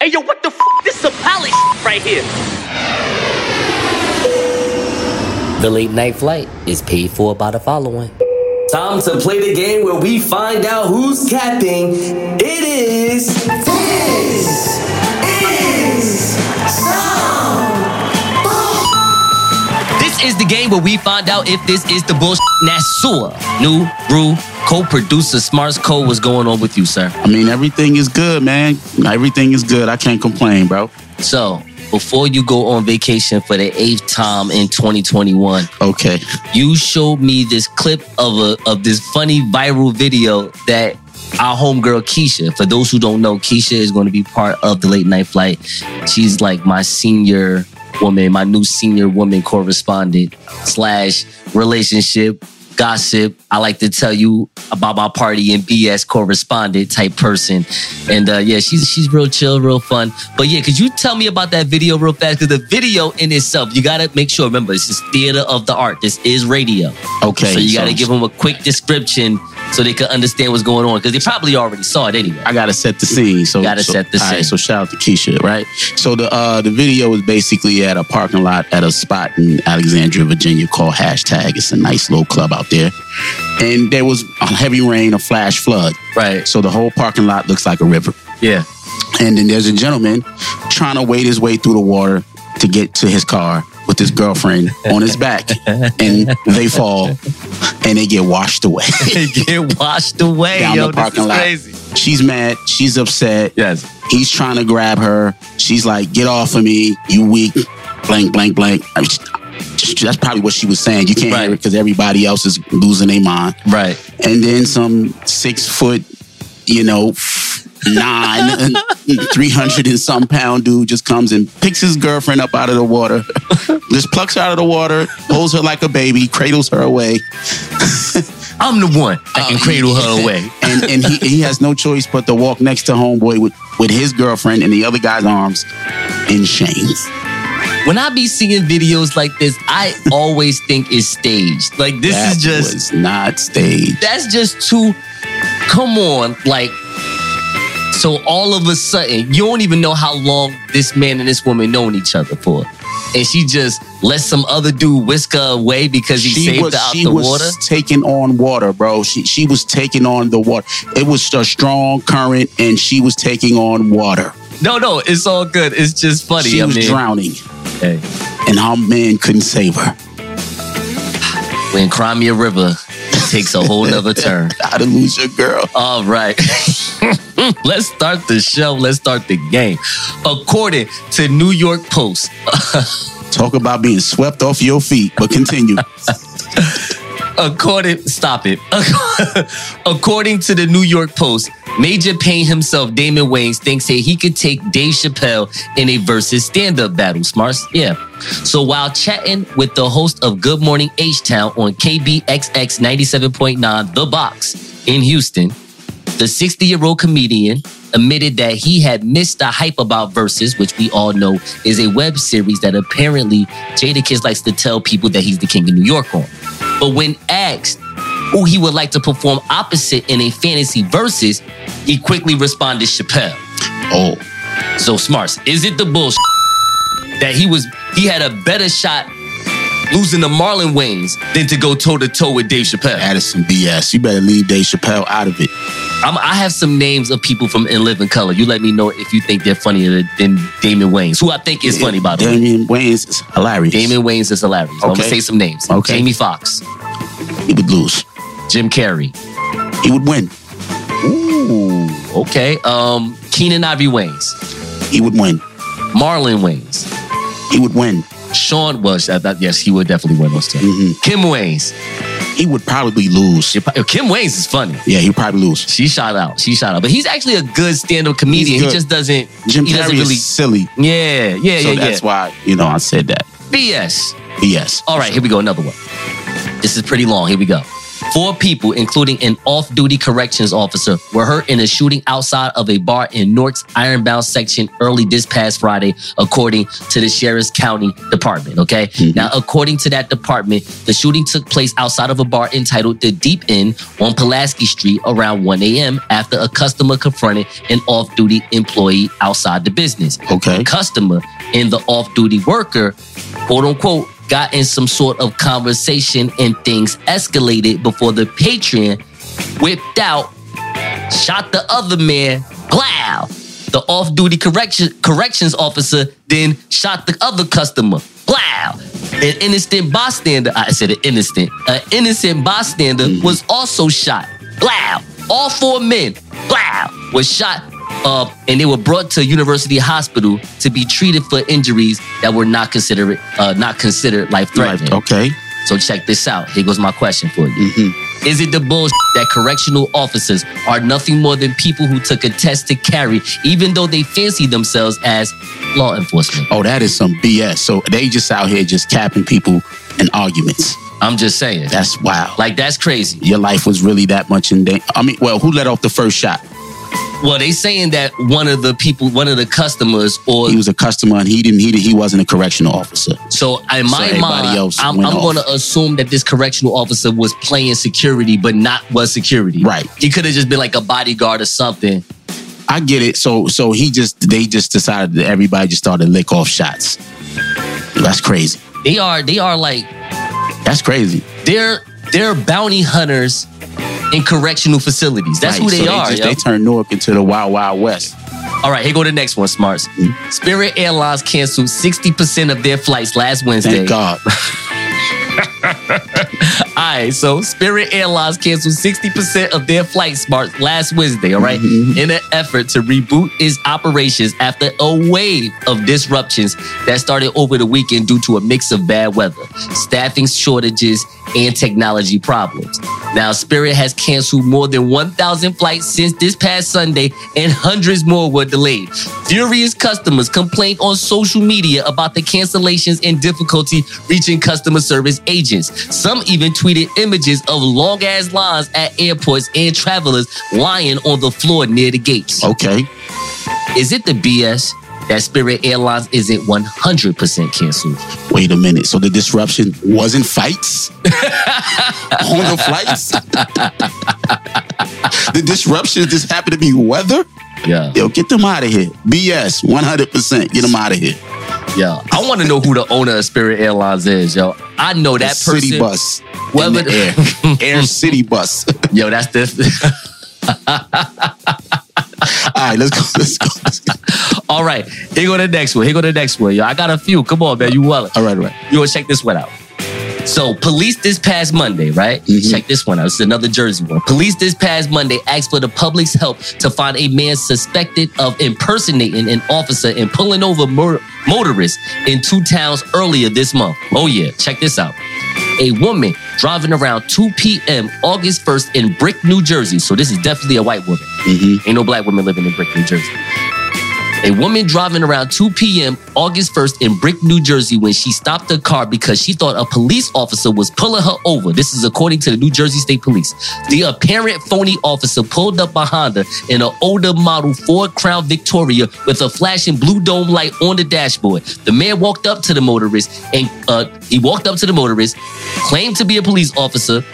Hey, yo, what the f? This is a palace right here. The late night flight is paid for by the following. Time to play the game where we find out who's capping. It is. This is This is the game where we find out if this is the bullshit. Nasua, new Brew, co-producer Smarts Code. What's going on with you, sir? I mean, everything is good, man. Everything is good. I can't complain, bro. So, before you go on vacation for the eighth time in 2021, Okay. you showed me this clip of a of this funny viral video that our homegirl Keisha. For those who don't know, Keisha is going to be part of the late night flight. She's like my senior woman, my new senior woman correspondent slash relationship gossip. I like to tell you about my party and BS correspondent type person. And uh, yeah, she's she's real chill, real fun. But yeah, could you tell me about that video real fast? Because the video in itself, you gotta make sure. Remember, this is theater of the art. This is radio. Okay. So you got to give them a quick description so they can understand what's going on because they probably already saw it anyway. I gotta set the scene. So Gotta so- set the right, scene. so shout out to Keisha, right? So the uh the video is basically at a parking lot at a spot in Alexandria, Virginia called hashtag. It's a nice little club out there. And there was a heavy rain, a flash flood. Right. So the whole parking lot looks like a river. Yeah. And then there's a gentleman trying to wade his way through the water to get to his car with his girlfriend on his back. And they fall and they get washed away. They get washed away. Down yo, the parking lot. crazy. She's mad. She's upset. Yes. He's trying to grab her. She's like, "Get off of me, you weak!" Blank, blank, blank. I mean, that's probably what she was saying. You can't Right. hear it because everybody else is losing their mind. Right. And then some six foot, you know, nine, three hundred and some pound dude just comes and picks his girlfriend up out of the water, just plucks her out of the water, holds her like a baby, cradles her away. I'm the one that can Uh, cradle he- her away. and and he, he has no choice but to walk next to homeboy with with his girlfriend in the other guy's arms in shame. When I be seeing videos like this, I always think it's staged. Like this that is just was not staged. that's just too come on like so all of a sudden you don't even know how long this man and this woman known each other for and she just let some other dude whisk her away because he She saved was her out she the was water taking on water, bro. She she was taking on the water. It was a strong current, and she was taking on water. no no it's all good it's just funny She I was mean, drowning, hey, and her man couldn't save her. when Cry Me a River takes a whole nother turn How to lose your girl? All right. Let's start the show. Let's start the game. According to New York Post, Talk about being swept off your feet. But continue. according stop it. according to the New York Post, Major Payne himself, Damon Wayans, thinks that he could take Dave Chappelle in a versus stand-up battle. Smarts, yeah. So while chatting with the host of Good Morning H Town on KBXX 97.9 The Box in Houston, the 60 year old comedian admitted that he had missed the hype about Versus, which we all know is a web series that apparently Jadakiss likes to tell people that he's the king of New York on. But when asked who he would like to perform opposite in a fantasy Versus, he quickly responded Chappelle. Oh, So smarts, is it the bullshit that he was he had a better shot losing the Marlon Wayans than to go toe to toe with Dave Chappelle? that is some BS. You better leave Dave Chappelle out of it. I'm, I have some names of people from In Living Color. You let me know if you think they're funnier than Damon Wayans, who I think is funny by the way. Damon Wayans is hilarious. Damon Wayans is hilarious. I'm gonna say some names. Okay. Jamie Foxx, he would lose. Jim Carrey. He would win. Ooh, okay. Um, Keenen Ivory Wayans, He would win. Marlon Wayans, He would win. Sean was that, that- yes, he would definitely win those 2 Mhm. Kim Wayans, He would probably lose. Kim Wayans is funny. Yeah, he'd probably lose. She shot out. She shot out. But he's actually a good stand-up comedian. He good. just doesn't. Jim he doesn't Carrey really. is silly. Yeah, yeah, yeah. so yeah, that's yeah. why, you know, I said that. BS. Yes. All right, here we go. Another one. This is pretty long. Here we go. Four people, including an off-duty corrections officer, were hurt in a shooting outside of a bar in Newark's Ironbound section early this past Friday, according to the Sheriff's County Department. Okay. Mm-hmm. Now, according to that department, the shooting took place outside of a bar entitled The Deep Inn on Pulaski Street around 1 a.m. after a customer confronted an off-duty employee outside the business. Okay. The customer and the off-duty worker, quote unquote, got in some sort of conversation and things escalated before the patron whipped out, shot the other man, blow. The off-duty correction corrections officer then shot the other customer, blow. An innocent bystander, I said an innocent, an innocent bystander was also shot, blow. All four men, blow, was shot uh, and they were brought to University Hospital to be treated for injuries that were not considered uh, not considered life threatening. Okay. So check this out. Here goes my question for you. Is it the bullshit that correctional officers are nothing more than people who took a test to carry, even though they fancy themselves as law enforcement? Oh, that is some BS. So they just out here just capping people in arguments. I'm just saying. That's wild. like that's crazy. Your life was really that much in danger. I mean, well, who let off the first shot? Well, they saying that one of the people, one of the customers, or He was a customer and he didn't. He he wasn't a correctional officer. So in my everybody mind, I'm, I'm going to assume that this correctional officer was playing security, but not was security. Right. He could have just been like a bodyguard or something. I get it. So so he just they just decided that everybody just started lick off shots. That's crazy. They are they are like That's crazy. they're they're bounty hunters in correctional facilities. That's Right, who they so are. just- they turn Newark into the Wild Wild West. All right, here go the next one, Smarts. Mm-hmm. Spirit Airlines canceled 60% of their flights last Wednesday. Thank God. All right, so Spirit Airlines canceled 60% of their flight smart last Wednesday, all right, mm-hmm. in an effort to reboot its operations after a wave of disruptions that started over the weekend due to a mix of bad weather, staffing shortages, and technology problems. Now, Spirit has canceled more than 1,000 flights since this past Sunday, and hundreds more were delayed. Furious customers complained on social media about the cancellations and difficulty reaching customer service agents. Some even tweeted images of long ass lines at airports and travelers lying on the floor near the gates. Okay. Is it the BS that Spirit Airlines isn't 100% canceled? Wait a minute. So the disruption wasn't fights on the flights? the disruption just happened to be weather? Yeah. Yo, get them out of here. BS, 100%. Get them out of here. Yeah. I want to know who the owner of Spirit Airlines is, yo. I know that The person. city bus. Whether- in the air. air city bus. Yo, that's this. All right, let's go. Let's go. Let's go. All right. Here go the next one. Here go the next one. Yo, I got a few. Come on, man. You well. All right, all right. You want to check this one out? So, police this past Monday, right? Mhm. Check this one out. This is another Jersey one. Police this past Monday asked for the public's help to find a man suspected of impersonating an officer and pulling over mor- motorists in two towns earlier this month. Oh, yeah. Check this out. A woman driving around 2 p.m. August 1st in Brick, New Jersey. So, this is definitely a white woman. Mhm. Ain't no black woman living in Brick, New Jersey. A woman driving around 2 p.m. August 1st in Brick, New Jersey, when she stopped her car because she thought a police officer was pulling her over. This is according to the New Jersey State Police. The apparent phony officer pulled up behind her in an older model Ford Crown Victoria with a flashing blue dome light on the dashboard. The man walked up to the motorist and uh, he walked up to the motorist, claimed to be a police officer,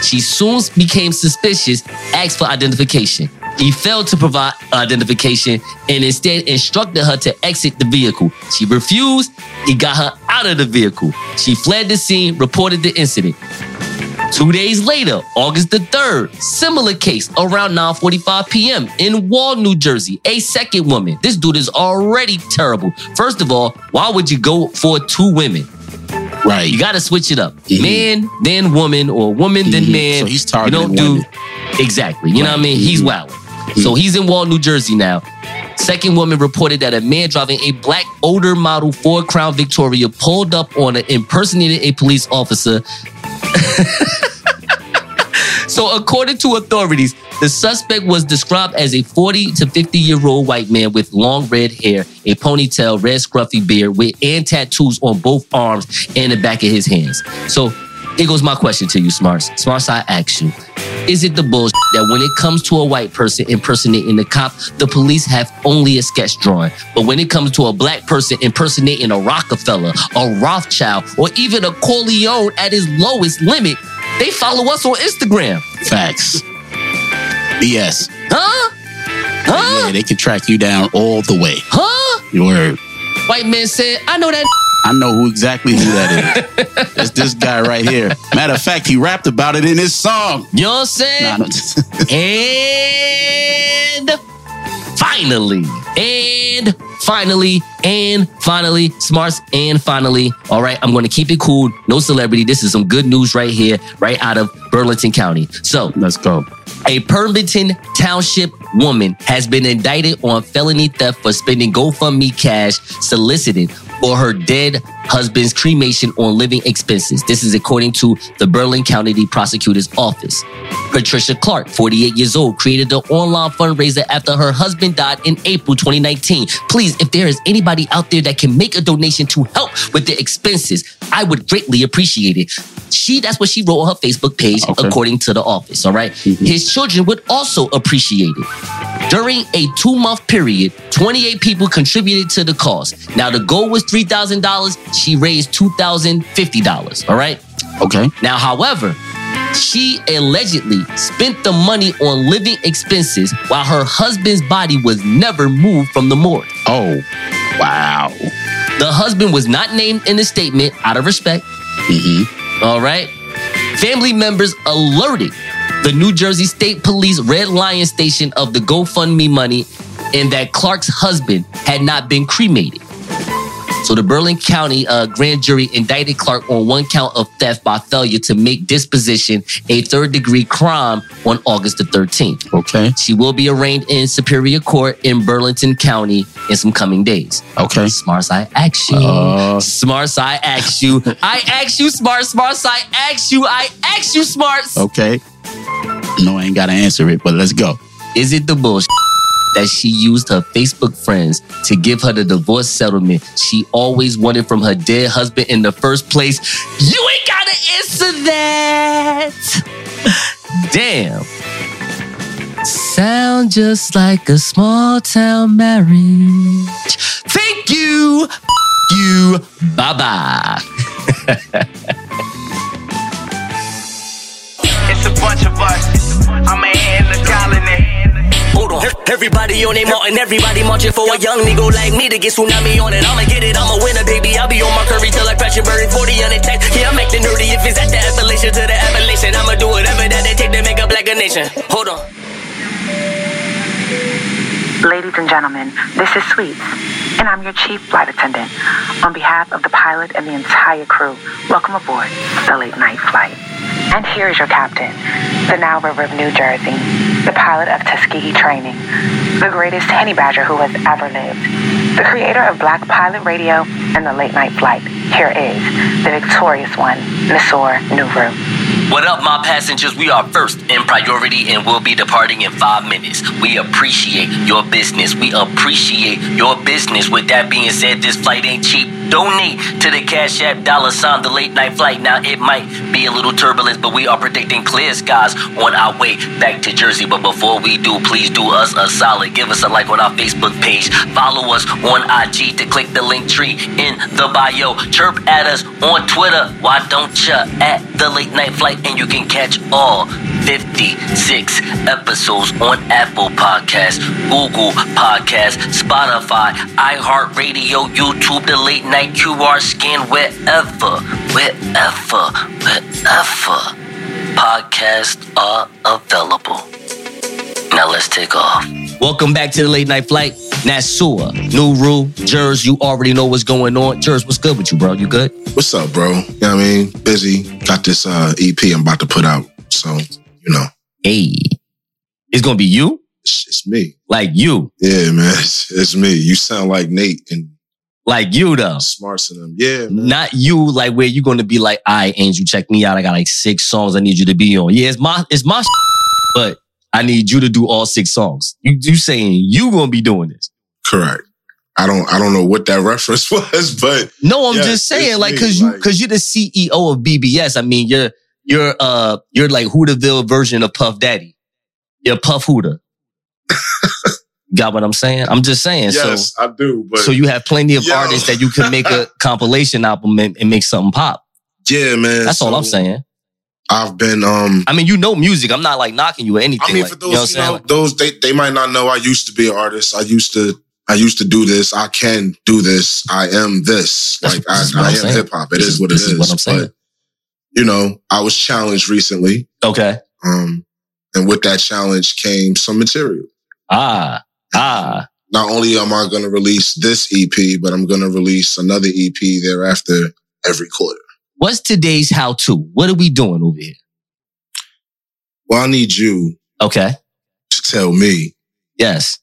she soon became suspicious, asked for identification. He failed to provide identification and instead instructed her to exit the vehicle. She refused. He got her out of the vehicle. She fled the scene, reported the incident. Two days later, August the 3rd, similar case around 9:45 p.m. in Wall, New Jersey. A second woman. This dude is already terrible. First of all, why would you go for two women? Right. You got to switch it up. Man, then woman, or woman, then Mhm. man. So he's targeting You don't do women. exactly. You know what I mean? He's Mhm. Wilding. So he's in Wall, New Jersey now. Second woman reported that a man driving a black older model Ford Crown Victoria pulled up on her, impersonated a police officer. so, according to authorities, the suspect was described as a 40 to 50 year old white man with long red hair, a ponytail, red scruffy beard, with and tattoos on both arms and the back of his hands. So, Here goes my question to you, Smarts. Smarts, I ask you. Is it the bullshit that when it comes to a white person impersonating the cop, the police have only a sketch drawing? But when it comes to a black person impersonating a Rockefeller, a Rothschild, or even a Corleone at his lowest limit, they follow us on Instagram. Facts. BS. Huh? Huh? Yeah, they can track you down all the way. Huh? Word. White man said, I know that. I know who exactly who that is. It's this guy right here. Matter of fact, he rapped about it in his song. You know what I'm saying? Nah, And finally, and finally, and finally, smarts, and finally. All right, I'm going to keep it cool. No celebrity. This is some good news right here, right out of Burlington County. So, Let's go. a Pemberton Township woman has been indicted on felony theft for spending GoFundMe cash solicited for her dead husband's cremation on living expenses. This is according to the Burlington County Prosecutor's Office. Patricia Clark, 48 years old, created the online fundraiser after her husband died in April 2019. Please, if there is anybody out there that can make a donation to help with the expenses, I would greatly appreciate it. She, that's what she wrote on her Facebook page, Okay. according to the office. All right? Mm-hmm. His children would also appreciate it. During a two month period, 28 people contributed to the cause. Now, the goal was $3,000. She raised $2,050. All right? Okay. Now, however, she allegedly spent the money on living expenses while her husband's body was never moved from the morgue. Oh, wow. The husband was not named in the statement out of respect. hmm All right. Family members alerted the New Jersey State Police Red Lion station of the GoFundMe money and that Clark's husband had not been cremated. So the Burlington County uh, grand jury indicted Clark on one count of theft by failure to make disposition a third degree crime on August the 13th. Okay. She will be arraigned in Superior Court in Burlington County in some coming days. Okay. Smarts, I ask you. Uh. Smarts, I ask you. I ask you, Smarts, Smarts, I ask you. I ask you, Smarts. Okay. No, I ain't got to answer it, but let's go. Is it the bullshit that she used her Facebook friends to give her the divorce settlement she always wanted from her dead husband in the first place? You ain't got to answer that. Damn. Sound just like a small town marriage. Thank you. You. Bye bye. It's a bunch of us. Hold on. Everybody on their mountain, everybody marching for a young nigga like me to get tsunami on it. I'ma get it, I'ma win it, baby. I'll be on my curry till I crash your bird 40 on attack. Yeah, I'm acting nerdy if it's at the Appalachian to the Appalachian. I'ma do whatever that they take to make a black nation. Hold on. Ladies and gentlemen, this is Sweets, and I'm your chief flight attendant. On behalf of the pilot and the entire crew, welcome aboard the late night flight. And here is your captain, the Nile River of New Jersey, the pilot of Tuskegee Training, the greatest honey badger who has ever lived, the creator of Black Pilot Radio and the Late Night Flight. Here is the victorious one, Nasor Nuru. What up, my passengers? We are first in priority and we'll be departing in five minutes. We appreciate your business. We appreciate your business. With that being said, this flight ain't cheap. Donate to the Cash App dollar sign, the late night flight. Now, it might be a little turbulence, but we are predicting clear skies on our way back to Jersey. But before we do, please do us a solid. Give us a like on our Facebook page. Follow us on IG to click the link tree in the bio. Chirp at us on Twitter. Why don't ya? At the late night flight, and you can catch all 56 episodes on Apple Podcasts, Google Podcasts, Spotify, iHeartRadio, YouTube, the late night QR scan, wherever, wherever, wherever podcasts are available. Now let's take off. Welcome back to the late night flight. Nasua, Nuru, Jers, you already know what's going on. Jers, what's good with you, bro? You good? What's up, bro? You know what I mean? Busy. Got this uh, EP I'm about to put out. So, you know, Hey. It's gonna be you? it's, it's me. Like you. Yeah, man. It's, it's me. You sound like Nate and Like you though. Smarts and them. Yeah, man. Not you, like where you gonna be like, all right, Angel, check me out. I got like six songs I need you to be on. Yeah, it's my it's my but I need you to do all six songs. You you saying you gonna be doing this. Correct. I don't I don't know what that reference was, but No, I'm Yeah, just saying, like, me, cause you, like- cause you're the CEO of BBS. I mean, you're, you're, uh, you're like Hooterville version of Puff Daddy. You're Puff Hooter. Got what I'm saying? I'm just saying. yes, I do. So, But so you have plenty of Yo. artists that you can make a compilation album and, and make something pop. yeah, man. That's all I'm saying. I've been um I mean, you know music. I'm not like knocking you or anything. I mean, like, for you know those, what I'm you know, those they, they might not know. I used to be an artist. I used to, I used to do this. I can do this. I am this. Like this I, I I'm hip hop. It This is what it is. is what I'm saying. But you know, I was challenged recently, Okay. um, and with that challenge came some material. Ah, ah. Not only am I going to release this EP, but I'm going to release another EP thereafter every quarter. What's today's how to? What are we doing over here? Well, I need you Okay. to tell me Yes.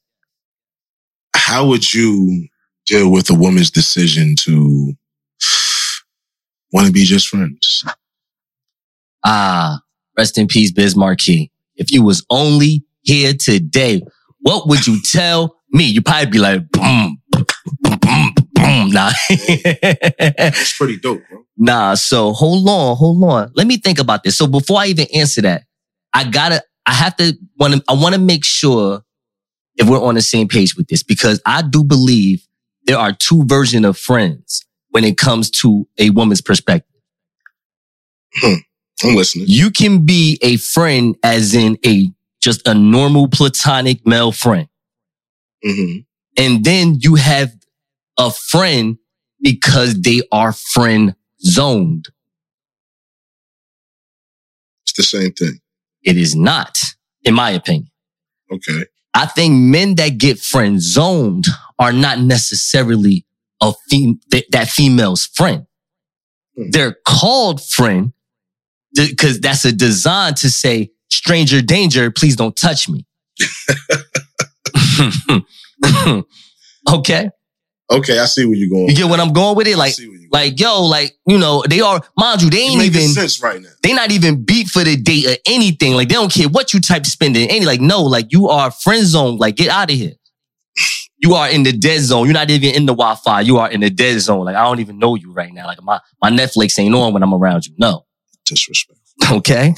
how would you deal with a woman's decision to want to be just friends? Ah, rest in peace, Biz Markie. If you was only here today, what would you tell me? You'd probably be like, boom, boom, boom, boom. Nah. It's pretty dope, bro. Nah, so hold on, hold on. Let me think about this. So before I even answer that, I gotta, I have to want to, I want to make sure if we're on the same page with this because I do believe there are two versions of friends when it comes to a woman's perspective. I'm listening. You can be a friend as in a just a normal platonic male friend. hmm And then you have a friend because they are friend zoned. It's the same thing. It is not, in my opinion. Okay. I think men that get friend zoned are not necessarily a fem- th- that female's friend. Hmm. They're called friend because that's a design to say stranger danger, please don't touch me. okay. Okay, I see where you're going. You get what I'm going with it? Like, see where you're going. like, yo, like, you know, they are, mind you, they ain't even, sense right now. they not even beat for the date or anything. Like, they don't care what you type spending. Any, like, no, like, you are friend zone. Like, get out of here. You are in the dead zone. You're not even in the Wi-Fi. You are in the dead zone. Like, I don't even know you right now. Like, my, my Netflix ain't on when I'm around you. No. Disrespect. Okay.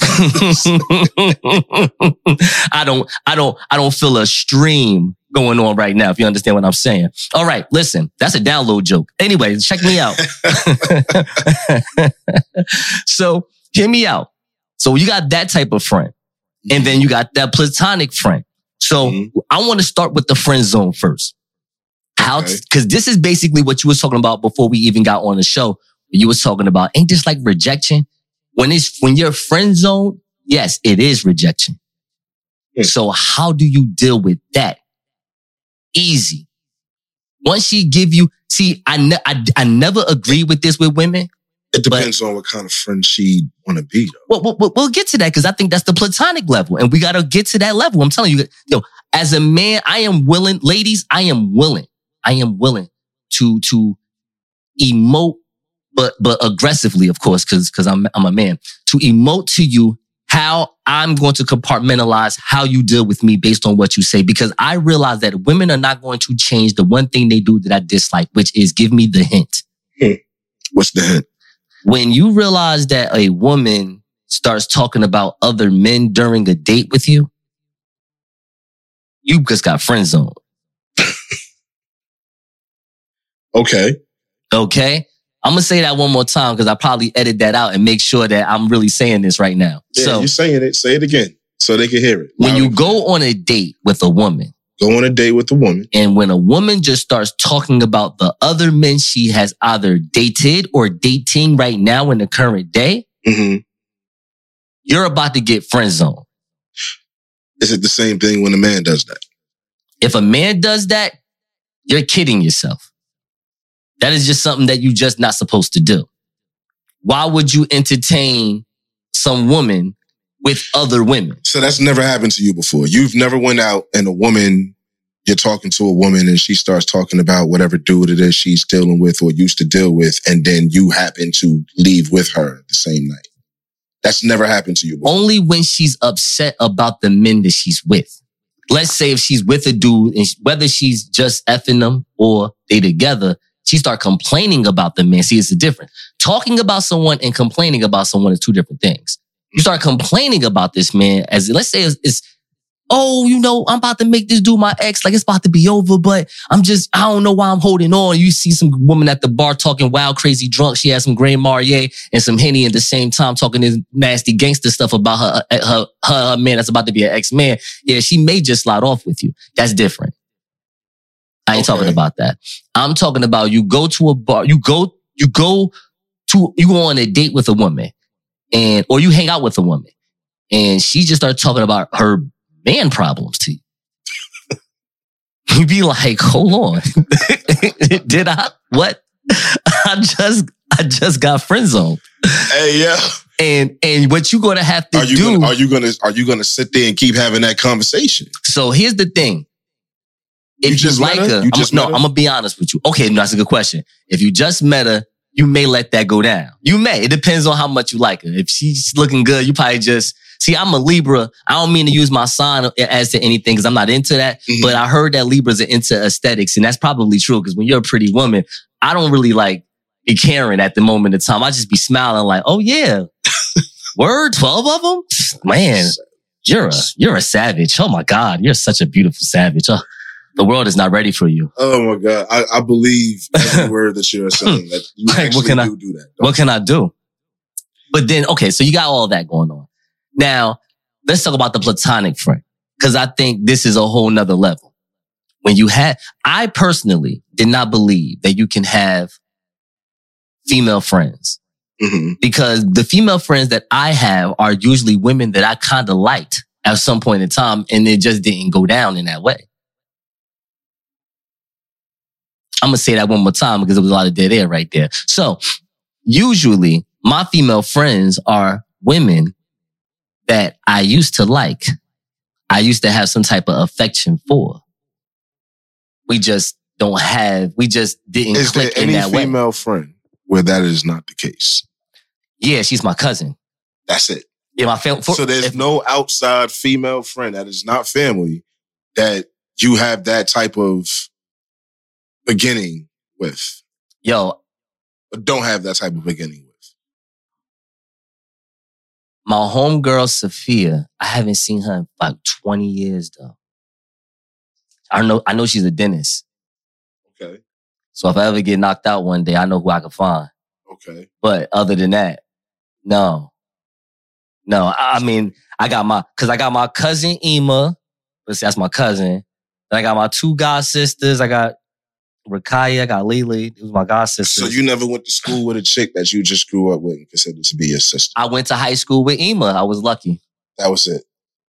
I don't, I don't, I don't feel a stream going on right now, if you understand what I'm saying. All right, listen, that's a download joke. Anyway, check me out. so hear me out. So you got that type of friend. And then you got that platonic friend. So Mhm. I want to start with the friend zone first. How, Okay. cause this is basically what you was talking about before we even got on the show. You was talking about, ain't this like rejection? When it's, when you're friend zone, yes, it is rejection. Hmm. So how do you deal with that? Easy. Once she give you, see, I, ne- I, I never agree with this with women. It depends on what kind of friend she want to be, though. Well, we'll, we'll- we'll get to that because I think that's the platonic level, and we got to get to that level. I'm telling you, yo, as a man, I am willing, ladies, I am willing, I am willing to to emote, but but aggressively, of course, because because I'm I'm a man to emote to you how I'm going to compartmentalize how you deal with me based on what you say because I realize that women are not going to change the one thing they do that I dislike, which is give me the hint hmm. What's the hint? when you realize that a woman starts talking about other men during a date with you, you just got friend zone. Okay. Okay. I'm gonna say that one more time because I probably edit that out and make sure that I'm really saying this right now. Yeah, so you're saying it. Say it again so they can hear it. when you go on a date with a woman, go on a date with a woman, and when a woman just starts talking about the other men she has either dated or dating right now in the current day, hmm you're about to get friend zone. is it the same thing when a man does that? If a man does that, you're kidding yourself. That is just something that you're just not supposed to do. Why would you entertain some woman with other women? So that's never happened to you before. You've never went out and a woman, you're talking to a woman and she starts talking about whatever dude it is she's dealing with or used to deal with, and then you happen to leave with her the same night. That's never happened to you before. Only when she's upset about the men that she's with. let's say if she's with a dude and whether she's just effing them or they together, she start complaining about the man. See, it's a difference. Talking about someone and complaining about someone is two different things. You start complaining about this man as let's say it's, it's oh, you know, I'm about to make this dude my ex, like it's about to be over, but I'm just, I don't know why I'm holding on. You see some woman at the bar talking wild, crazy drunk. She has some Grand Marnier and some Henny at the same time talking this nasty gangster stuff about her, her, her, her man that's about to be an ex-man. Yeah, she may just slide off with you. That's different. I ain't Okay. talking about that. I'm talking about you go to a bar, you go, you go to, you go on a date with a woman and, or you hang out with a woman and she just starts talking about her man problems to you. You'd be like, hold on. Did I what? I just I just got friend zoned. Hey, yeah. And and what you gonna have to Are you do. gonna, are you gonna are you gonna sit there and keep having that conversation? so here's the thing. If You you, just like her? her, You I'm, just no, her? I'm gonna be honest with you. Okay, no, that's a good question. If you just met her, you may let that go down. You may. It depends on how much you like her. If she's looking good, you probably just see. I'm a Libra. I don't mean to use my sign as to anything because I'm not into that. Mhm. But I heard that Libras are into aesthetics, and that's probably true because when you're a pretty woman, I don't really like be caring at the moment of time. I just be smiling like, oh yeah, word, twelve of them, man. You're a you're a savage. Oh my God, you're such a beautiful savage. Oh, the world is not ready for you. Oh my god, I, I believe every word that you're saying. That you Like, what can I- do that. What can I do? But then, okay, so you got all that going on. Now, let's talk about the platonic friend. Cause I think this is a whole nother level. When you had, I personally did not believe that you can have female friends hmm because the female friends that I have are usually women that I kind of liked at some point in time and it just didn't go down in that way. I'm going to say that one more time because there was a lot of dead air right there. So usually my female friends are women that I used to like. I used to have some type of affection for. We just don't have, we just didn't Is there click in any that way. female friend where that is not the case? Yeah, she's my cousin. That's it. Yeah, my family. so there's no outside female friend that is not family that you have that type of beginning with, yo, but don't have that type of beginning with. my homegirl Sophia. I haven't seen her in like 20 years though. I know. I know she's a dentist. Okay. So if I ever get knocked out one day, I know who I can find. Okay. But other than that, no, no. I mean, I got my because I got my cousin Ema. Let's see, that's my cousin. Then I got my two god sisters. I got Rakaya. Got Lily. Who's my god sister. So you never went to school with a chick that you just grew up with and considered to be your sister. I went to high school with Ema. I was lucky. That was it.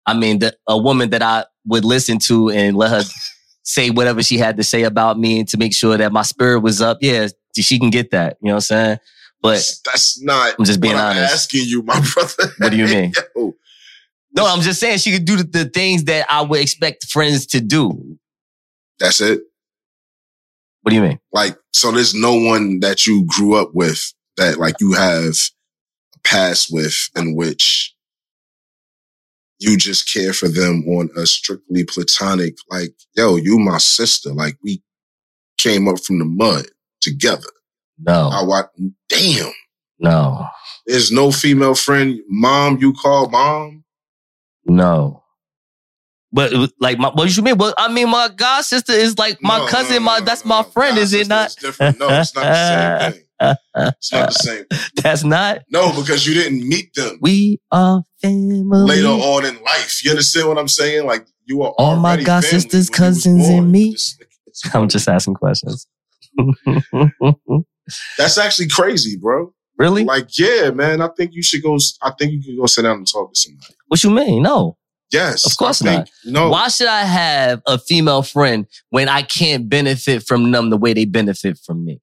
I mean, the, a woman that I would listen to and let her say whatever she had to say about me and to make sure that my spirit was up. Yeah, she can get that. You know what I'm saying? But that's not. I'm just being what I'm honest. asking you, my brother. What do you mean? Yo, No, I'm just saying she could do the, the things that I would expect friends to do. that's it. What do you mean? Like, so there's no one that you grew up with that like you have a past with in which you just care for them on a strictly platonic, like, yo, you my sister. Like we came up from the mud together. No, I watch, damn. no, There's no female friend, mom, you call mom. no. But like my, what you mean? Well, I mean, my god sister is like my No, cousin. no, my that's my no. friend. Is it not? Different. No, it's not the same thing. It's not the same. That's not. No, because you didn't meet them We are family. later on in life. You understand what I'm saying? Like you are All my already god sisters, when you was cousins, and me. It's- it's- I'm just asking questions. That's actually crazy, bro. really? Like, yeah, man. I think you should go. I think you could go sit down and talk to somebody. What you mean? No. Yes, Of course think, No, Why should I have a female friend when I can't benefit from them the way they benefit from me?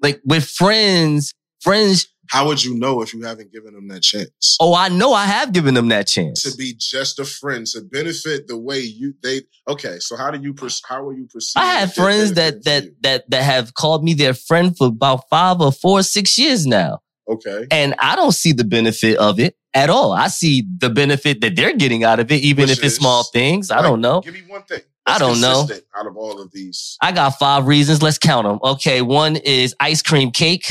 Like with friends, friends. how would you know if you haven't given them that chance? Oh, I know I have given them that chance. To be just a friend, to benefit the way you they. Okay, so how do you? pers- How are you perceive? I have friends that that that that have called me their friend for about five or four, six years now, Okay, and I don't see the benefit of it. At all. I see the benefit that they're getting out of it, even Which if it's small things. I don't know. Give me one thing. I don't know. Out of all of these, I got five reasons. Let's count them. Okay, one is ice cream cake.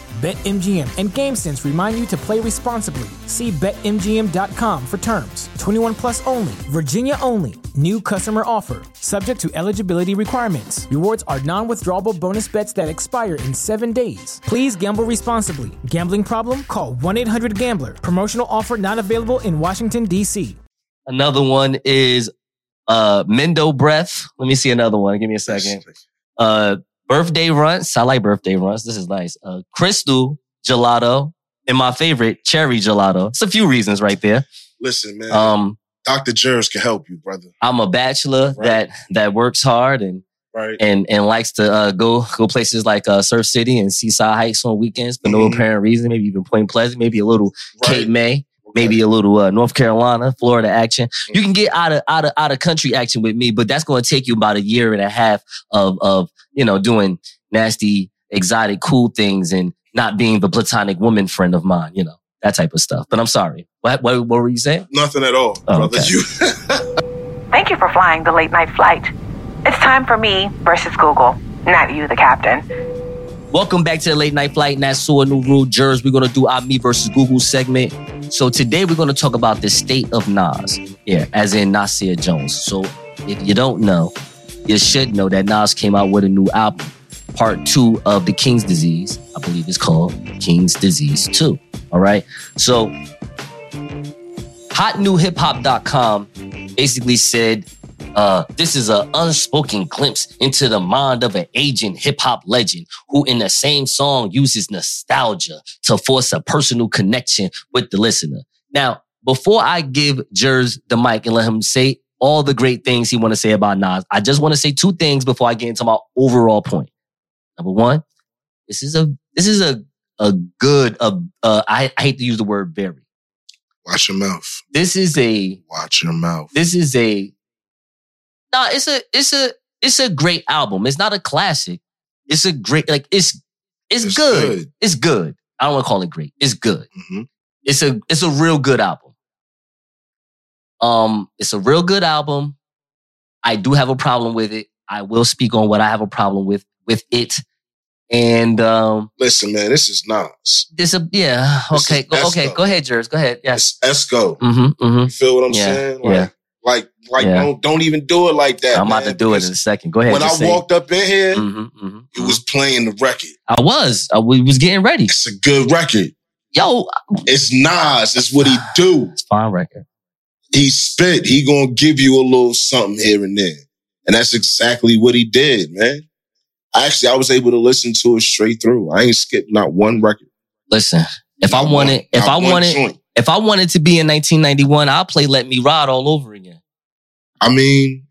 BetMGM and GameSense remind you to play responsibly. See BetMGM.com for terms. 21 plus only, Virginia only. New customer offer. Subject to eligibility requirements. Rewards are non withdrawable bonus bets that expire in seven days. Please gamble responsibly. Gambling problem? Call 1 800 Gambler. Promotional offer not available in Washington, D.C. Another one is uh Mendo Breath. Let me see another one. Give me a second. Uh birthday runs. I like birthday runs. This is nice. Uh Crystal Gelato. And my favorite, cherry gelato. It's a few reasons right there. listen, man. Um, Dr. Jerz can help you, brother. I'm a bachelor Right. that that works hard and Right? and and likes to uh, go go places like uh, Surf City and Seaside Heights on weekends for no Mhm. apparent reason. Maybe even Point Pleasant, maybe a little Cape May. Maybe a little uh, North Carolina, Florida action. You can get out of out of out of country action with me, but that's going to take you about a year and a half of of you know doing nasty, exotic, cool things and not being the platonic woman friend of mine. You know that type of stuff. But I'm sorry. What what, what were you saying? Nothing at all, Oh, brother. okay. You Thank you for flying the late night flight. It's time for me versus Google, not you, the captain. Welcome back to the late night flight. Nassau New Rule Jurors. We're gonna do our me versus Google segment. So today we're gonna talk about the state of Nas. Yeah, as in Nasir Jones. So if you don't know, you should know that Nas came out with a new album, part two of the King's Disease. I believe it's called King's Disease 2. All right. So hotnewhiphop.com basically said uh, this is an unspoken glimpse into the mind of an aging hip hop legend who, in the same song, uses nostalgia to force a personal connection with the listener. Now, before I give Jers the mic and let him say all the great things he want to say about Nas, I just want to say two things before I get into my overall point. Number one, this is a this is a a good uh, uh I, I hate to use the word very. watch your mouth. This is a Watch your mouth. this is a no it's a it's a it's a great album it's not a classic it's a great like it's it's, It's good. good. it's good i don't want to call it great it's good hmm it's a it's a real good album um it's a real good album i do have a problem with it i will speak on what i have a problem with with it and um Listen, man, this is Nas. this a yeah okay go, okay go ahead Jers. go ahead yes Esco. mm-hmm, mm-hmm. You feel what I'm Yeah, saying? yeah. Like, like, Yeah. don't don't even do it like that. i'm about to do it in a second go ahead When I say walked up in here, Mhm, mhm, it was playing the record. I was. I was getting ready. It's a good record. Yo, It's Nas. It's what he do. it's fine record. He spit. He gonna give you a little something here and there, and that's exactly what he did, man. Actually, I was able to listen to it straight through. I ain't skipped not one record. Listen, if I Not wanted, one- if I wanted, joint. If I wanted to be in 1991, I'll play "Let Me Ride" all over again. I mean,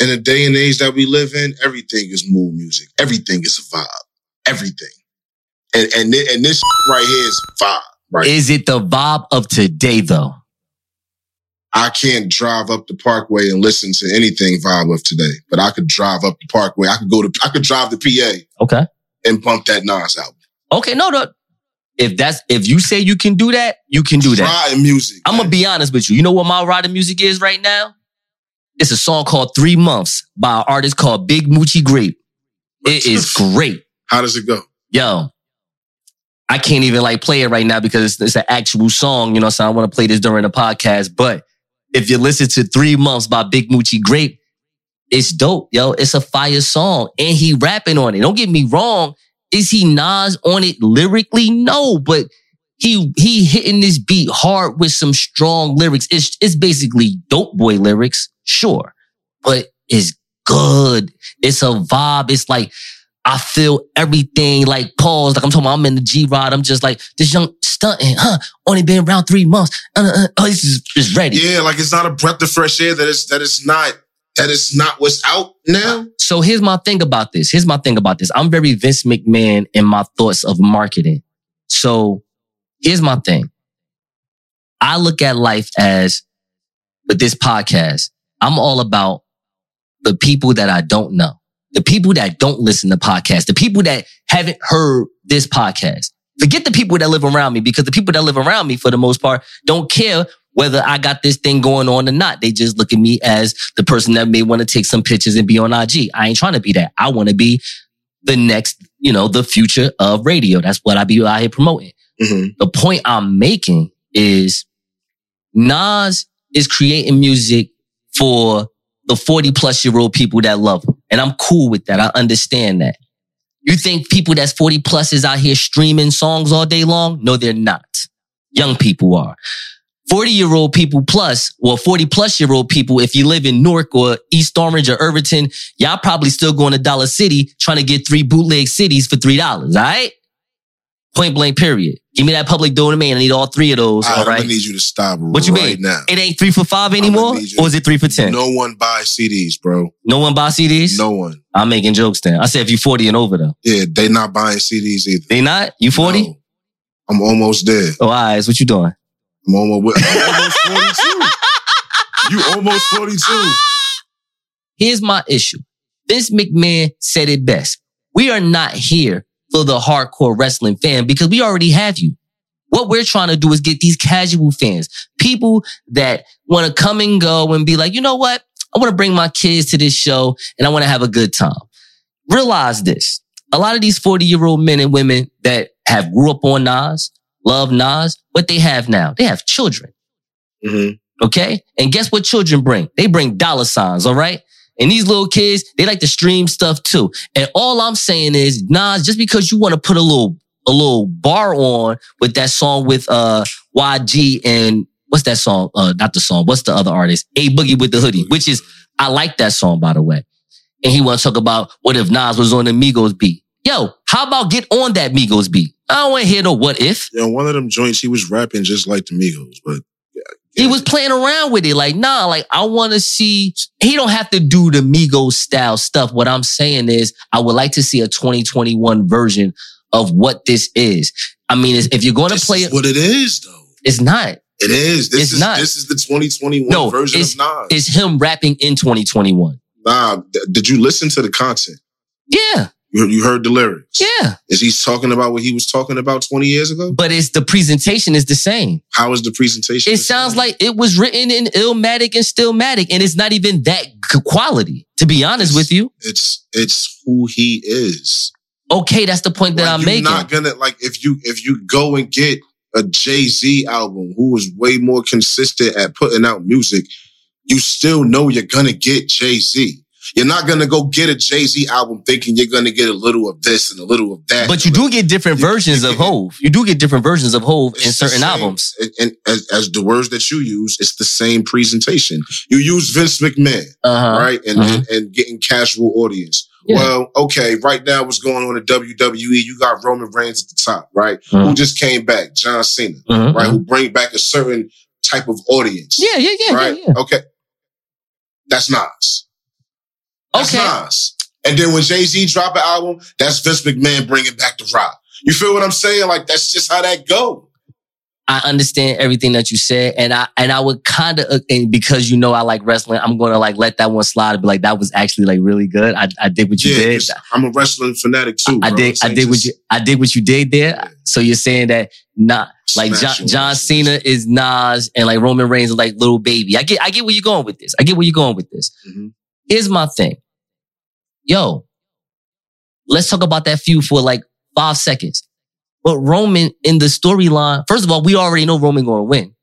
in the day and age that we live in, everything is mood music. Everything is a vibe. Everything. And and and this right here is vibe. Right. Is it the vibe of today, though? I can't drive up the parkway and listen to anything vibe of today, but I could drive up the parkway. I could go to I could drive the PA Okay, and pump that Nas album. okay, no, no. If that's if you say you can do that, you can do that. Riding music. I'm gonna be honest with you. You know what my riding music is right now? It's a song called Three Months by an artist called Big Moochie Grape. It is great. How does it go? yo, I can't even like play it right now because it's, it's an actual song, you know, so I want to play this during the podcast. But if you listen to Three Months by Big Moochie Grape, it's dope, yo. It's a fire song and he rapping on it. Don't get me wrong. Is he Nas on it lyrically? No, but he he hitting this beat hard with some strong lyrics. It's it's basically dope boy lyrics, sure, but it's good. It's a vibe. It's like I feel everything like pause. Like I'm talking about I'm in the G Rod. I'm just like this young stunting, huh? Only been around three months. Uh, uh, oh, this is just ready. Yeah, like it's not a breath of fresh air That is that is not that it's not what's out now. So here's my thing about this. Here's my thing about this. I'm very Vince McMahon in my thoughts of marketing. So here's my thing. I look at life as with this podcast, I'm all about the people that I don't know, the people that don't listen to podcasts, the people that haven't heard this podcast. Forget the people that live around me because the people that live around me, for the most part, don't care whether I got this thing going on or not. They just look at me as the person that may want to take some pictures and be on IG. I ain't trying to be that. I want to be the next, you know, the future of radio. That's what I be out here promoting. Mm-hmm. The point I'm making is Nas is creating music for the 40 plus year old people that love him. And I'm cool with that. I understand that. You think people that's 40 plus is out here streaming songs all day long? No, they're not. Young people are. 40 year old people plus, well, 40 plus year old people, if you live in Newark or East Orange or Irvington, y'all probably still going to Dollar City trying to get three bootleg cities for $3. All right. Point blank, period. Give me that public domain. I need all three of those. I'm all need you to stop What you right mean? now. It ain't three for five anymore? Or is it three for 10? No one buys CDs, bro. No one buys CDs? No one. I'm making jokes then. I said if you're 40 and over though. Yeah, they not buying CDs either. They not? You 40? No. I'm almost dead. Oh, right. What you doing? I'm almost, I'm almost 42. You almost 42. Here's my issue. Vince McMahon said it best. We are not here for the hardcore wrestling fan because we already have you. What we're trying to do is get these casual fans, people that want to come and go and be like, you know what? I want to bring my kids to this show and I want to have a good time. Realize this. A lot of these 40 year old men and women that have grew up on Nas, love Nas, what they have now, they have children. Mm-hmm. Okay. And guess what children bring? They bring dollar signs. All right. And these little kids, they like to stream stuff too. And all I'm saying is, Nas, just because you want to put a little, a little bar on with that song with, uh, YG and what's that song? Uh, not the song. What's the other artist? A Boogie with the Hoodie, which is, I like that song, by the way. And he want to talk about what if Nas was on the Migos beat. Yo, how about get on that Migos beat? I don't want to hear the what if. Yeah, one of them joints, he was rapping just like the Migos, but He was playing around with it. Like, nah, like I want to see, he don't have to do the Migos style stuff. What I'm saying is I would like to see a 2021 version of what this is. I mean, if you're going to play is it, what it is, though. it's not. It is. This It's is not. this is the 2021 No, version it's, of Nas. it's him rapping in 2021. nah, th- did you listen to the content? Yeah, You, you heard the lyrics. yeah. Is he talking about what he was talking about 20 years ago? But it's the presentation is the same. How is the presentation? It the sounds same? like it was written in Illmatic and Stillmatic, and it's not even that quality. To be honest with you, it's it's who he is. okay, that's the point that Like, I'm you're making. not gonna like if you if you go and get a Jay Z album who is way more consistent at putting out music, you still know you're gonna get Jay Z. You're not gonna go get a Jay Z album thinking you're gonna get a little of this and a little of that. But you do get different You- versions you of Hove. You do get different versions of Hove in certain same- albums. And, and as, as the words that you use, it's the same presentation. You use Vince McMahon, Uh-huh. right? And, Uh-huh. and and getting casual audience. Yeah. Well, okay, right now what's going on in WWE? You got Roman Reigns at the top, right? Who Mhm. just came back? John Cena, Mhm, right? Who bring back a certain type of audience. Yeah, yeah, yeah, right? yeah, yeah. Okay. That's Nas. That's Okay. Nas. And then when Jay Z drop an album, that's Vince McMahon bringing back the rock. You feel what I'm saying? Like that's just how that go. I understand everything that you said, and I and I would kind of and because you know I like wrestling, I'm gonna like let that one slide and be like that was actually like really good. I I did what you Yeah, did. I'm a wrestling fanatic too. I bro. did I did what you I did what you did there. So you're saying that not like John, John. Cena is Nas and like Roman Reigns is like little baby. I get I get where you're going with this. I get where you're going with this. Mhm. Here's my thing. Yo, let's talk about that feud for like five seconds. But Roman in the storyline, first of all, we already know Roman gonna win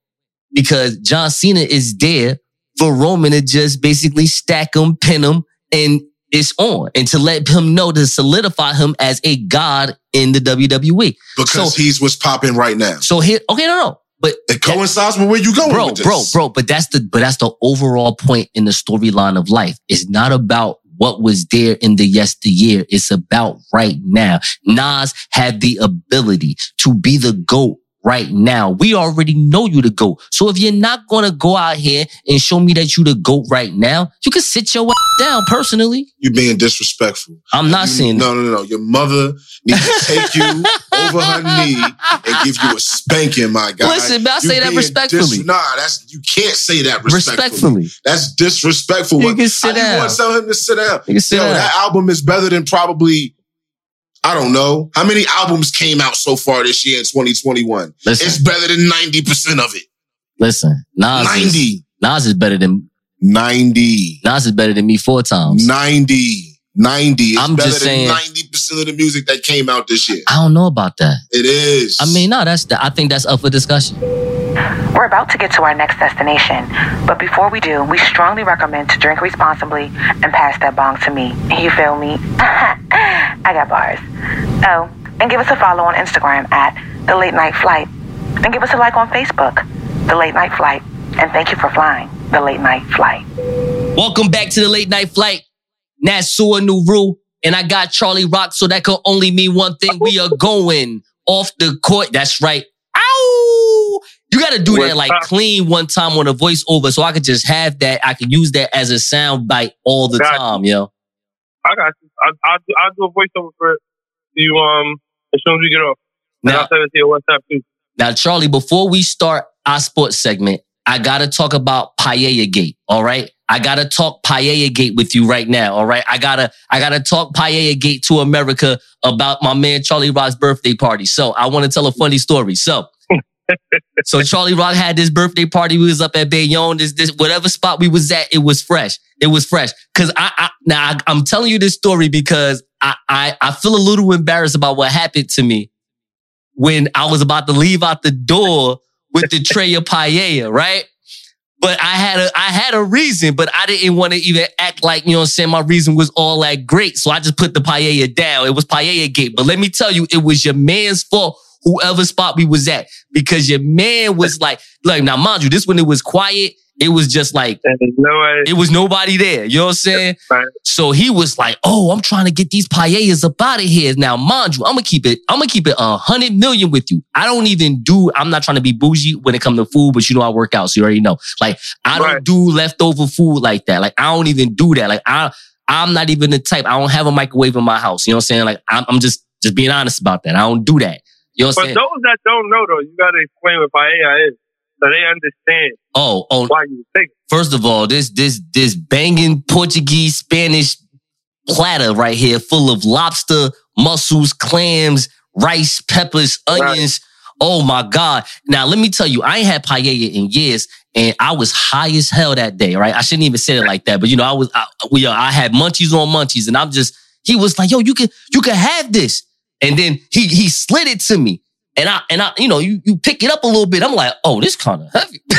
because John Cena is there for Roman to just basically stack him, pin him, and it's on. And to let him know to solidify him as a god in the WWE. because So- he's what's popping right now. So here, okay, no, no. But It coincides with where you going bro, bro, bro. But that's the but that's the overall point in the storyline of life. It's not about what was there in the yesteryear. It's about right now. Nas had the ability to be the GOAT right now. We already know you the GOAT. So if you're not going to go out here and show me that you the GOAT right now, you can sit your ass down personally. You're being disrespectful. I'm not You- saying no, no, no, no. Your mother needs to take you over her knee and give you a spanking, my guy. Listen, I say that respectfully. nah, that's you can't say that respectfully. respectfully. That's disrespectful. You can sit how down. You want to tell him to sit down? You can sit Yo, down. that album is better than probably. I don't know how many albums came out so far this year in 2021. Listen. It's better than 90 percent of it. Listen, Nas is, 90, Nas is better than 90, Nas is better than me four times. 90, 90. It's I'm better just than saying- 90 percent of the music that came out this year. I don't know about that. It is. I mean, no, that's the, I think that's up for discussion. We're about to get to our next destination, but before we do, we strongly recommend to drink responsibly and pass that bong to me. You feel me? I got bars. Oh, and give us a follow on Instagram at The Late Night Flight. And give us a like on Facebook, The Late Night Flight. And thank you for flying The Late Night Flight. Welcome back to the late night flight. Nasua Nuru. And I got Charlie Roc, so that could only mean one thing. We are going off the court. That's right. You gotta do that like clean one time on a voiceover so I could just have that. I could use that as a sound bite all the Got you. time, yo. I got you. I, I'll, do, I'll do a voiceover for you um as soon as we get off. Now- I'll send it to your too. Now, Charlie, before we start our sports segment, I gotta talk about Paella Gate. All right. I gotta talk Paella Gate with you right now. All right. I gotta, I gotta talk Paella Gate to America about my man Charlie Roc's birthday party. So I want to tell a funny story. So, so Charlie Roc had this birthday party. We was up at Bayonne. This, this, whatever spot we was at, it was fresh. It was fresh. Cause I, I now I, I'm telling you this story because I, I, I feel a little embarrassed about what happened to me when I was about to leave out the door with the tray of paella, right? But I had a I had a reason, but I didn't want to even act like, you know I'm saying, my reason was all that great. So I just put the paella down. It was paella gate. But let me tell you, it was your man's fault, whoever spot we was at. Because your man was like, like now mind you, this when it was quiet, it was just like no it was nobody there. You know what I'm saying? Right. So he was like, "Oh, I'm trying to get these paellas up out of here." Now, mind you, I'm gonna keep it. I'm gonna keep it a hundred million with you. I don't even do. I'm not trying to be bougie when it comes to food, but you know I work out, so you already know. Like I don't do leftover food like that. Like I don't even do that. Like I, I'm not even the type. I don't have a microwave in my house. You know what I'm saying? Like I'm, I'm just just being honest about that. I don't do that. You know But saying? those that don't know though, you gotta explain what paella is. So they understand Oh, oh, why you think. First of all, this this this banging Portuguese Spanish platter right here, full of lobster, mussels, clams, rice, peppers, onions. Oh my God! Now let me tell you, I ain't had paella in years, and I was high as hell that day. Right? I shouldn't even say it like that, but you know, I was I, we uh, I had munchies on munchies, and I'm just he was like, "Yo, you can you can have this," and then he he slid it to me. And I and I, you know, you you pick it up a little bit. I'm like, oh, this kind of heavy.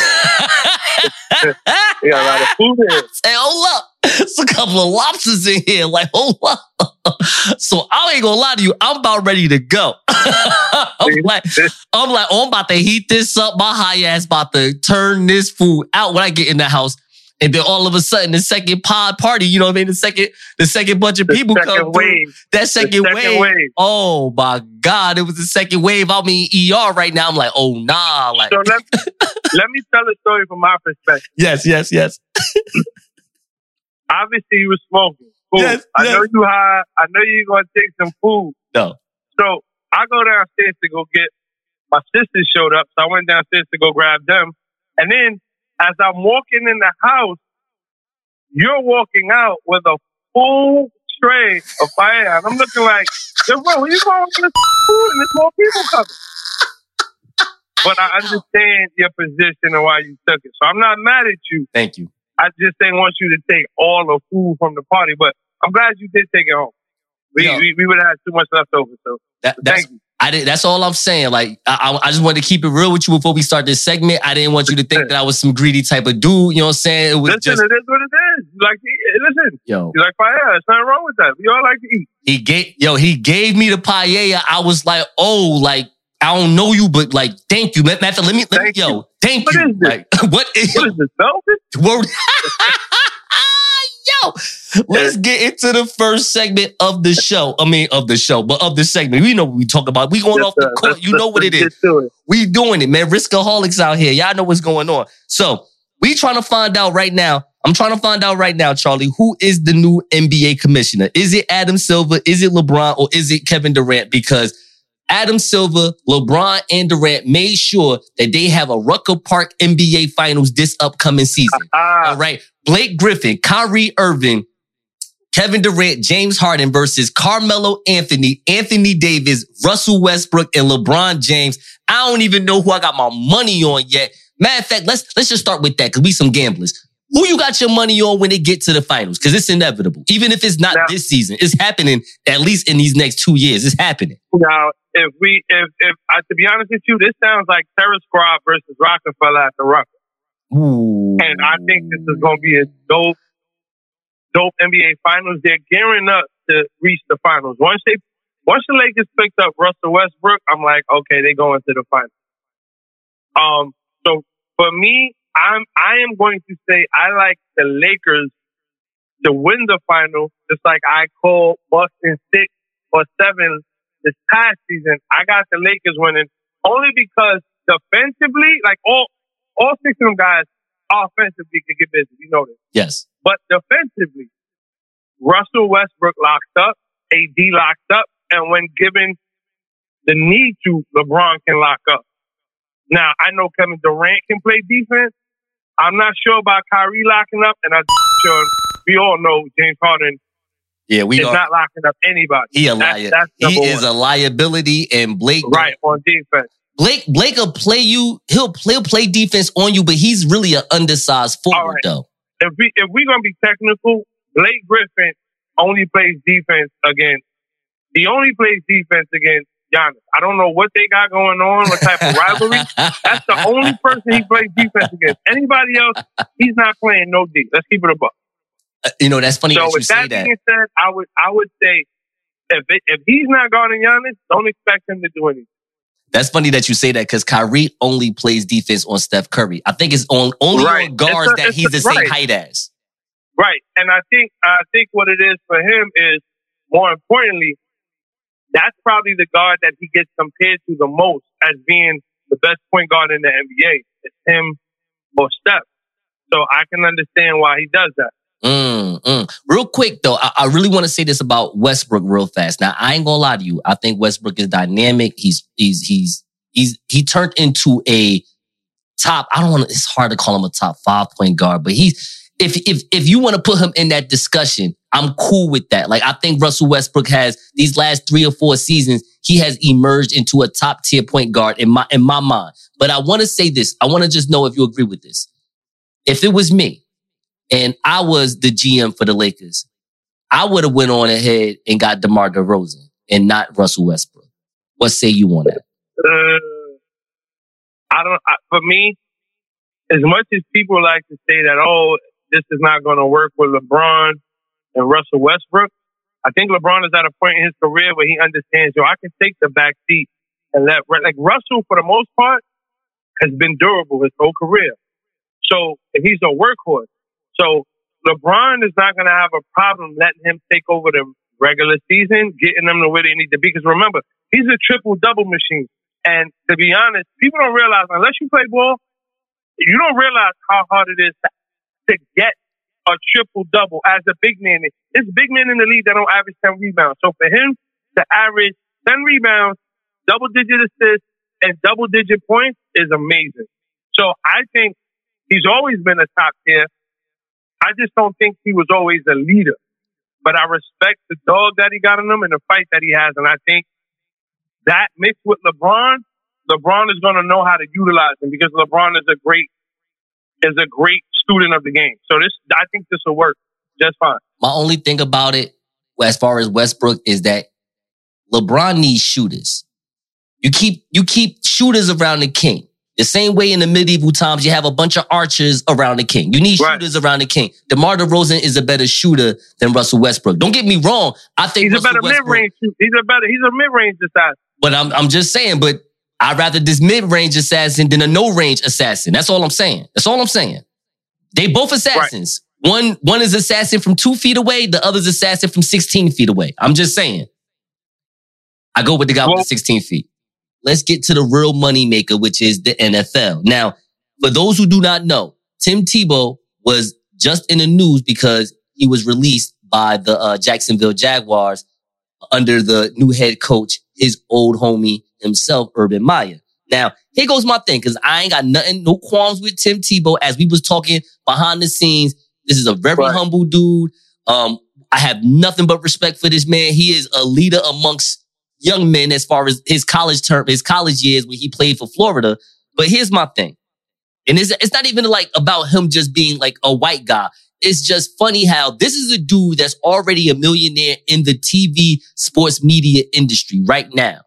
You got a lot of food in it. Say, hold up. It's a couple of lobsters in here. Like, hold up. so I ain't gonna lie to you. I'm about ready to go. I'm like, I'm like, oh, I'm about to heat this up. My high ass about to turn this food out when I get in the house. And then all of a sudden, the second pod party, you know what I mean? The second, the second bunch of The people come through. wave. That The second, second wave. wave. Oh my God. It was the second wave. I mean, ER right now. I'm like, oh nah. Like, So let, let me tell a story from my perspective. yes, yes, yes. Obviously, you were smoking. Cool. Yes, I yes. know you high. I know you're gonna take some food. No. So I go downstairs to go get my sisters showed up, so I went downstairs to go grab them. And then as I'm walking in the house, you're walking out with a full tray of. And I'm looking like, bro, you going with this food and there's more people coming? But I understand your position and why you took it. So I'm not mad at you. Thank you. I just didn't want you to take all the food from the party, but I'm glad you did take it home. We, we, we would have had too much left over. So That, that's, thank you. I did. That's all I'm saying. Like, I, I just wanted to keep it real with you before we start this segment. I didn't want you to think that I was some greedy type of dude. You know what I'm saying? It was Listen, just it is what it is. Like. Listen, yo. you like fire. There's nothing wrong with that. We all like to eat. He gave yo. He gave me the paella. I was like, oh, like I don't know you, but like, thank you. Fact, let me, let me Thank yo, you. thank What you. is this? Like, what is What is this, velvet? word? yo, Let's get into the first segment of the show. I mean, of the show, but of the segment. We know what we talk about. We going Yes, off the court. Let's- You know what it is. get to it. We doing it, man. Riskaholics out here. Y'all know what's going on. So we trying to find out right now. I'm trying to find out right now, Charlie, who is the new NBA commissioner? Is it Adam Silver? Is it LeBron? Or is it Kevin Durant? Because Adam Silver, LeBron, and Durant made sure that they have a Rucker Park NBA Finals this upcoming season. Ah, All right. Blake Griffin, Kyrie Irving, Kevin Durant, James Harden versus Carmelo Anthony, Anthony Davis, Russell Westbrook, and LeBron James. I don't even know who I got my money on yet. Matter of fact, let's let's just start with that because we some gamblers. Who you got your money on when they get to the finals? Because it's inevitable. Even if it's not Now- this season, it's happening at least in these next two years. It's happening. Now, if we, if, if, uh, to be honest with you, this sounds like Terror Squad versus Rockefeller at the Rucker. And I think this is going to be a dope, dope NBA Finals. They're gearing up to reach the finals. Once they, once the Lakers picked up Russell Westbrook, I'm like, okay, they going to the finals. Um, so for me, I'm, I am going to say I like the Lakers to win the final, just like I called Boston six or seven this past season. I got the Lakers winning only because defensively, like all, all six of them guys offensively could get busy. You know this. Yes. But defensively, Russell Westbrook locked up, AD locked up, and when given the need to, LeBron can lock up. Now, I know Kevin Durant can play defense. I'm not sure about Kyrie locking up, and I'm sure we all know James Harden Yeah, we is are. not locking up anybody. He a That's- liar. that's he is one. a liability, and Blake right on defense. Blake Blake will play you. He'll play, he'll play defense on you, but he's really an undersized forward right. though. If we if we're gonna be technical, Blake Griffin only plays defense against. He only plays defense against Giannis. I don't know what they got going on, what type of rivalry. That's the only person he plays defense against. Anybody else, he's not playing no D. Let's keep it a buck. Uh, you know that's funny so that you with say that, that. being said, I would I would say if it, if he's not guarding Giannis, don't expect him to do anything. That's funny that you say that because Kyrie only plays defense on Steph Curry. I think it's on only Right. on guards It's a- that he's a- the same right. height as. Right. And I think I think what it is for him is more importantly, that's probably the guard that he gets compared to the most as being the best point guard in the NBA. It's him or Steph. So I can understand why he does that. Mm. Real quick though, I, I really want to say this about Westbrook real fast. Now I ain't gonna lie to you. I think Westbrook is dynamic. He's he's he's he's he turned into a top. I don't want to. It's hard to call him a top five point guard, but he's if if if you want to put him in that discussion, I'm cool with that. Like I think Russell Westbrook has these last three or four seasons, he has emerged into a top tier point guard in my in my mind. But I want to say this. I want to just know if you agree with this. If it was me and I was the GM for the Lakers, I would have went on ahead and got DeMar DeRozan and not Russell Westbrook. What say you on that? Uh, I don't. I, for me, as much as people like to say that, oh, this is not going to work with LeBron and Russell Westbrook, I think LeBron is at a point in his career where he understands, yo, I can take the back seat and let like Russell, for the most part, has been durable his whole career. So he's a workhorse. So LeBron is not going to have a problem letting him take over the regular season, getting them to where they need to be. Because remember, he's a triple double machine. And to be honest, people don't realize unless you play ball, you don't realize how hard it is to, to get a triple double as a big man. There's big men in the league that don't average 10 rebounds. So for him to average 10 rebounds, double digit assists, and double digit points is amazing. So I think he's always been a top tier. I just don't think he was always a leader. But I respect the dog that he got in him and the fight that he has. And I think that mixed with LeBron, LeBron is going to know how to utilize him because LeBron is a great is a great student of the game. So this, I think this will work just fine. My only thing about it, as far as Westbrook, is that LeBron needs shooters. You keep you keep shooters around the king. The same way in the medieval times, you have a bunch of archers around the king. You need shooters around the king. DeMar DeRozan is a better shooter than Russell Westbrook. Don't get me wrong. I think He's a better mid range. He's a better. He's a mid range assassin. but I'm I'm just saying. But I'd rather this mid range assassin than a no range assassin. That's all I'm saying. That's all I'm saying. They both assassins. One one is assassin from two feet away, the other's assassin from 16 feet away. I'm just saying. I go with the guy with the 16 feet. Let's get to the real money maker, which is the NFL. Now, for those who do not know, Tim Tebow was just in the news because he was released by the uh, Jacksonville Jaguars under the new head coach, his old homie himself, Urban Meyer. Now, here goes my thing, because I ain't got nothing, no qualms with Tim Tebow. As we was talking behind the scenes, this is a very Right. humble dude. Um, I have nothing but respect for this man. He is a leader amongst young men as far as his college term, his college years when he played for Florida. But here's my thing. And it's, it's not even like about him just being like a white guy. It's just funny how this is a dude that's already a millionaire in the TV sports media industry right now.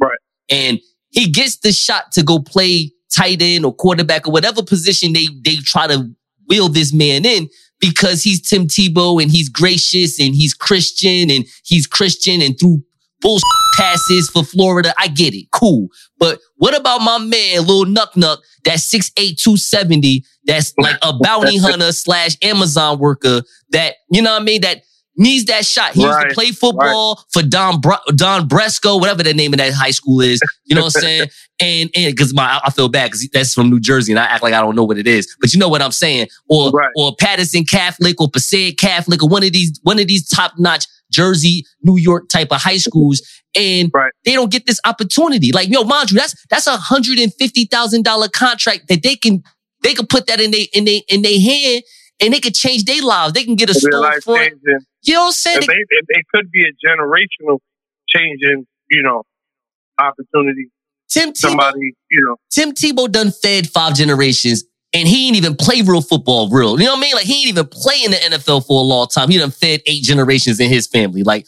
Right. And he gets the shot to go play tight end or quarterback or whatever position they, they try to wheel this man in because he's Tim Tebow and he's gracious and he's Christian and he's Christian and through bullshit passes for Florida. I get it. Cool. But what about my man, Lil Nuck Nuck, that's 6'8", 270, that's like a bounty hunter slash Amazon worker that, you know what I mean, that needs that shot. He used to play football for Don Br- Don Bresco, whatever the name of that high school is. You know what I'm saying? And and because my I feel bad because that's from New Jersey and I act like I don't know what it is. But you know what I'm saying? Or Right. or Paterson Catholic or Passaic Catholic or one of these one of these top notch Jersey, New York type of high schools, and Right. they don't get this opportunity. Like yo, mind you, that's that's a hundred and fifty thousand dollar contract that they can they can put that in they in they in their hand and they can change their lives. They can get a It'd be a life storefront. changing. You know what I'm saying? It, it, it could be a generational changing, you know, opportunity. Tim Tebow, Somebody, you know, Tim Tebow done fed five generations and he ain't even play real football real. You know what I mean? Like he ain't even play in the NFL for a long time. He done fed eight generations in his family. Like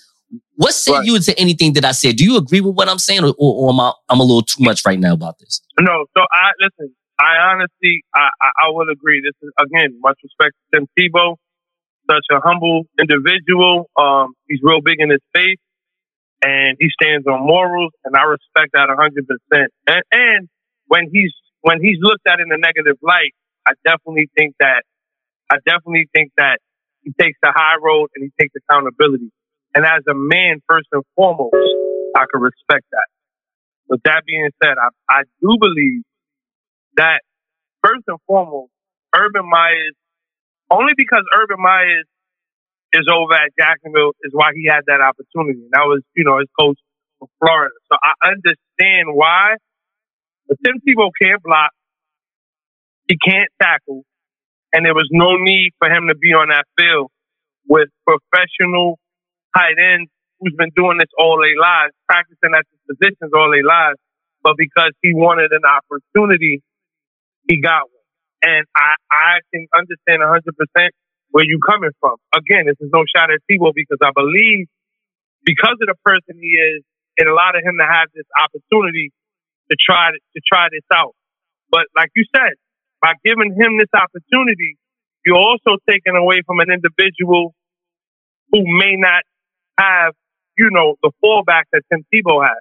what say Right. you to anything that I said? Do you agree with what I'm saying or, or, or am I, I'm a little too much right now about this? No, so I listen. I honestly, I, I, I will agree. This is again much respect to Tim Tebow, such a humble individual. Um, he's real big in his faith, and he stands on morals, and I respect that a hundred percent. And and when he's when he's looked at in a negative light, I definitely think that I definitely think that he takes the high road and he takes accountability. And as a man, first and foremost, I can respect that. With that being said, I, I do believe that first and foremost, Urban Myers, only because Urban Myers is over at Jacksonville is why he had that opportunity. And that was, you know, his coach for Florida. So I understand why. But Tim Tebow can't block. He can't tackle. And there was no need for him to be on that field with professional tight ends who's been doing this all their lives, practicing at the positions all their lives. But because he wanted an opportunity, he got one. And I, I can understand 100% where you're coming from. Again, this is no shot at Tebow because I believe because of the person he is, it allowed him to have this opportunity to try to try this out. But like you said, by giving him this opportunity, you're also taking away from an individual who may not have, you know, the fallback that Tim Tebow has.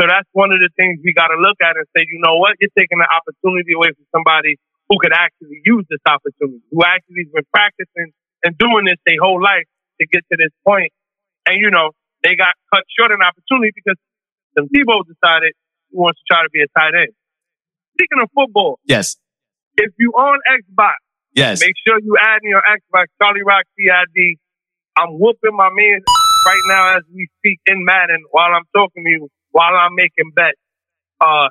So that's one of the things we got to look at and say, you know what, you're taking the opportunity away from somebody who could actually use this opportunity, who actually has been practicing and doing this their whole life to get to this point. And you know, they got cut short an opportunity because Tim Tebow decided wants to try to be a tight end. Speaking of football, Yes. if you on Xbox, Yes. Make sure you add in your Xbox Charlie Roc CID. I'm whooping my man right now as we speak in Madden while I'm talking to you while I'm making bets uh,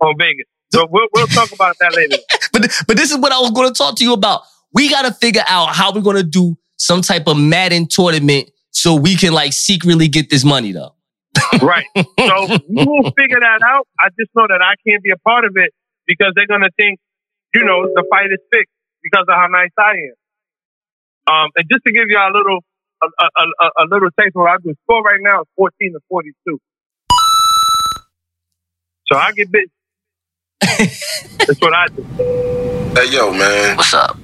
on Vegas. So we'll, we'll talk about that later. But but this is what I was going to talk to you about. We got to figure out how we're going to do some type of Madden tournament so we can like secretly get this money though. Right. So we will figure that out. I just know that I can't be a part of it because they're gonna think, you know, the fight is fixed because of how nice I am. Um, and just to give you a little, a, a, a, a little taste of what I do, score right now is 14 to 42. So I get busy. That's what I do. Hey, yo, man. What's up?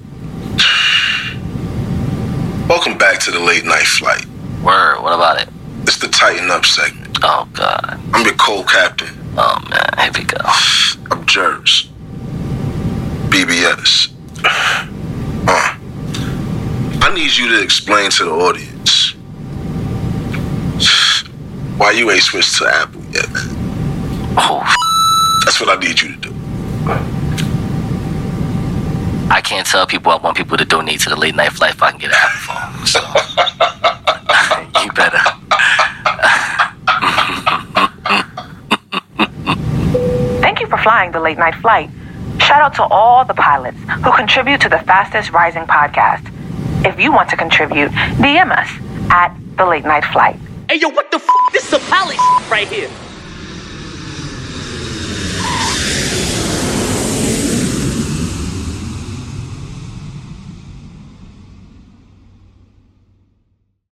Welcome back to the late night flight. Word. What about it? It's the Tighten Up segment. Oh God. I'm your co-captain. Oh man. Here we go. I'm Jerz. BBS. Uh. I need you to explain to the audience why you ain't switched to Apple yet, man. Oh, That's what I need you to do. I can't tell people I want people to donate to the late night flight if I can get an Apple phone. So you better. Thank you for flying the late night flight. Shout out to all the pilots who contribute to the fastest rising podcast. If you want to contribute, DM us at the late night flight. Hey, yo, what the f? This is a pilot right here.